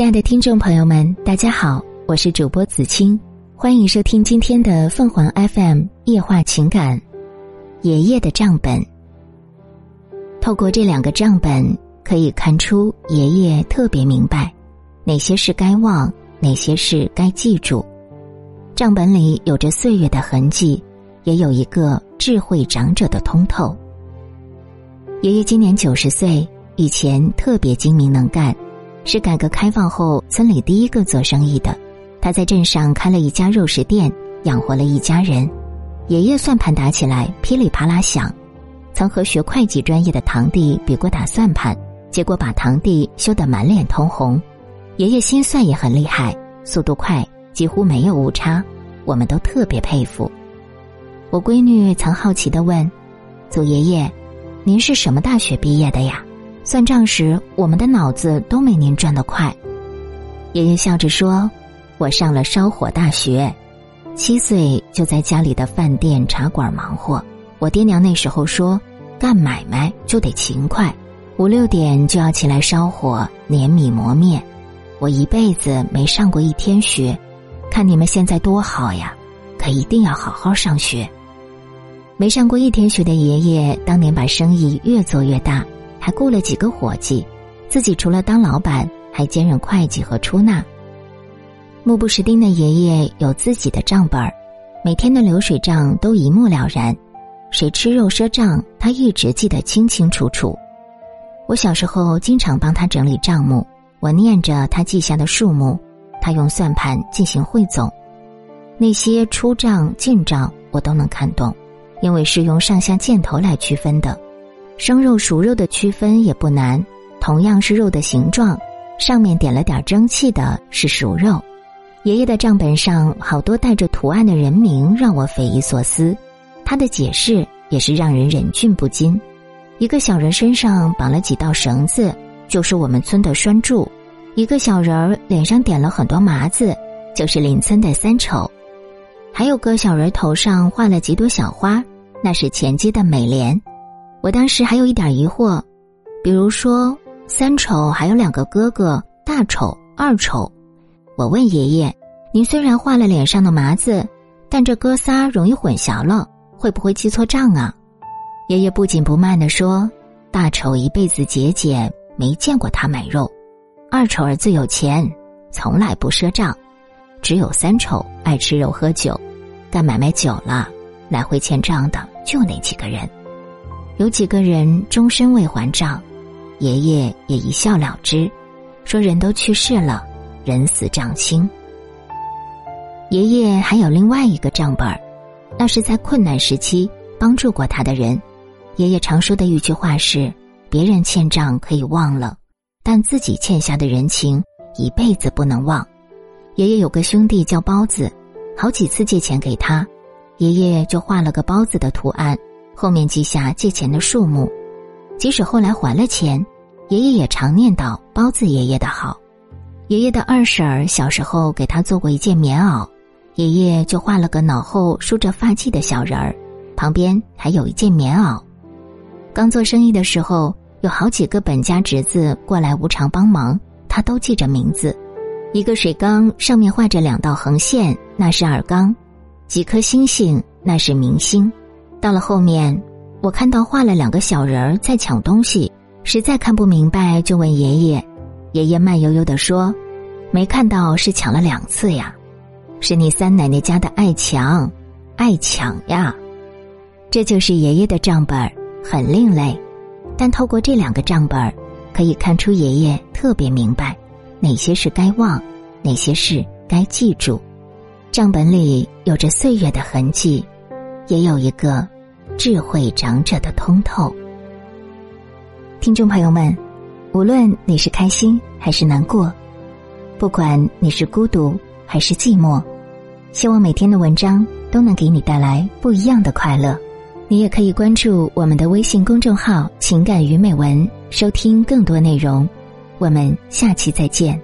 亲爱的听众朋友们，大家好，我是主播子清，欢迎收听今天的凤凰 FM 夜话情感。爷爷的账本，透过这两个账本，可以看出爷爷特别明白哪些是该忘，哪些是该记住。账本里有着岁月的痕迹，也有一个智慧长者的通透。爷爷今年九十岁，以前特别精明能干。是改革开放后村里第一个做生意的，他在镇上开了一家肉食店，养活了一家人。爷爷算盘打起来噼里啪啦响，曾和学会计专业的堂弟比过打算盘，结果把堂弟羞得满脸通红。爷爷心算也很厉害，速度快，几乎没有误差，我们都特别佩服。我闺女曾好奇的问：“祖爷爷，您是什么大学毕业的呀？”算账时，我们的脑子都没您转得快。爷爷笑着说：“我上了烧火大学，七岁就在家里的饭店茶馆忙活。我爹娘那时候说，干买卖就得勤快，五六点就要起来烧火、碾米、磨面。我一辈子没上过一天学，看你们现在多好呀，可一定要好好上学。没上过一天学的爷爷，当年把生意越做越大。”还雇了几个伙计，自己除了当老板，还兼任会计和出纳。目不识丁的爷爷有自己的账本儿，每天的流水账都一目了然，谁吃肉赊账，他一直记得清清楚楚。我小时候经常帮他整理账目，我念着他记下的数目，他用算盘进行汇总，那些出账进账我都能看懂，因为是用上下箭头来区分的。生肉熟肉的区分也不难，同样是肉的形状，上面点了点蒸汽的是熟肉。爷爷的账本上好多带着图案的人名，让我匪夷所思。他的解释也是让人忍俊不禁。一个小人身上绑了几道绳子，就是我们村的拴柱；一个小人儿脸上点了很多麻子，就是邻村的三丑；还有个小人头上画了几朵小花，那是前街的美莲。我当时还有一点疑惑，比如说三丑还有两个哥哥，大丑、二丑。我问爷爷：“您虽然画了脸上的麻子，但这哥仨容易混淆了，会不会记错账啊？”爷爷不紧不慢地说：“大丑一辈子节俭，没见过他买肉；二丑儿子有钱，从来不赊账；只有三丑爱吃肉喝酒，干买卖久了，来回欠账的就那几个人。”有几个人终身未还账，爷爷也一笑了之，说：“人都去世了，人死账清。”爷爷还有另外一个账本儿，那是在困难时期帮助过他的人。爷爷常说的一句话是：“别人欠账可以忘了，但自己欠下的人情一辈子不能忘。”爷爷有个兄弟叫包子，好几次借钱给他，爷爷就画了个包子的图案。后面记下借钱的数目，即使后来还了钱，爷爷也常念叨包子爷爷的好。爷爷的二婶儿小时候给他做过一件棉袄，爷爷就画了个脑后梳着发髻的小人儿，旁边还有一件棉袄。刚做生意的时候，有好几个本家侄子过来无偿帮忙，他都记着名字。一个水缸上面画着两道横线，那是耳缸；几颗星星，那是明星。到了后面，我看到画了两个小人儿在抢东西，实在看不明白，就问爷爷。爷爷慢悠悠的说：“没看到是抢了两次呀，是你三奶奶家的爱抢，爱抢呀。”这就是爷爷的账本，很另类，但透过这两个账本，可以看出爷爷特别明白哪些是该忘，哪些是该记住。账本里有着岁月的痕迹。也有一个智慧长者的通透。听众朋友们，无论你是开心还是难过，不管你是孤独还是寂寞，希望每天的文章都能给你带来不一样的快乐。你也可以关注我们的微信公众号“情感与美文”，收听更多内容。我们下期再见。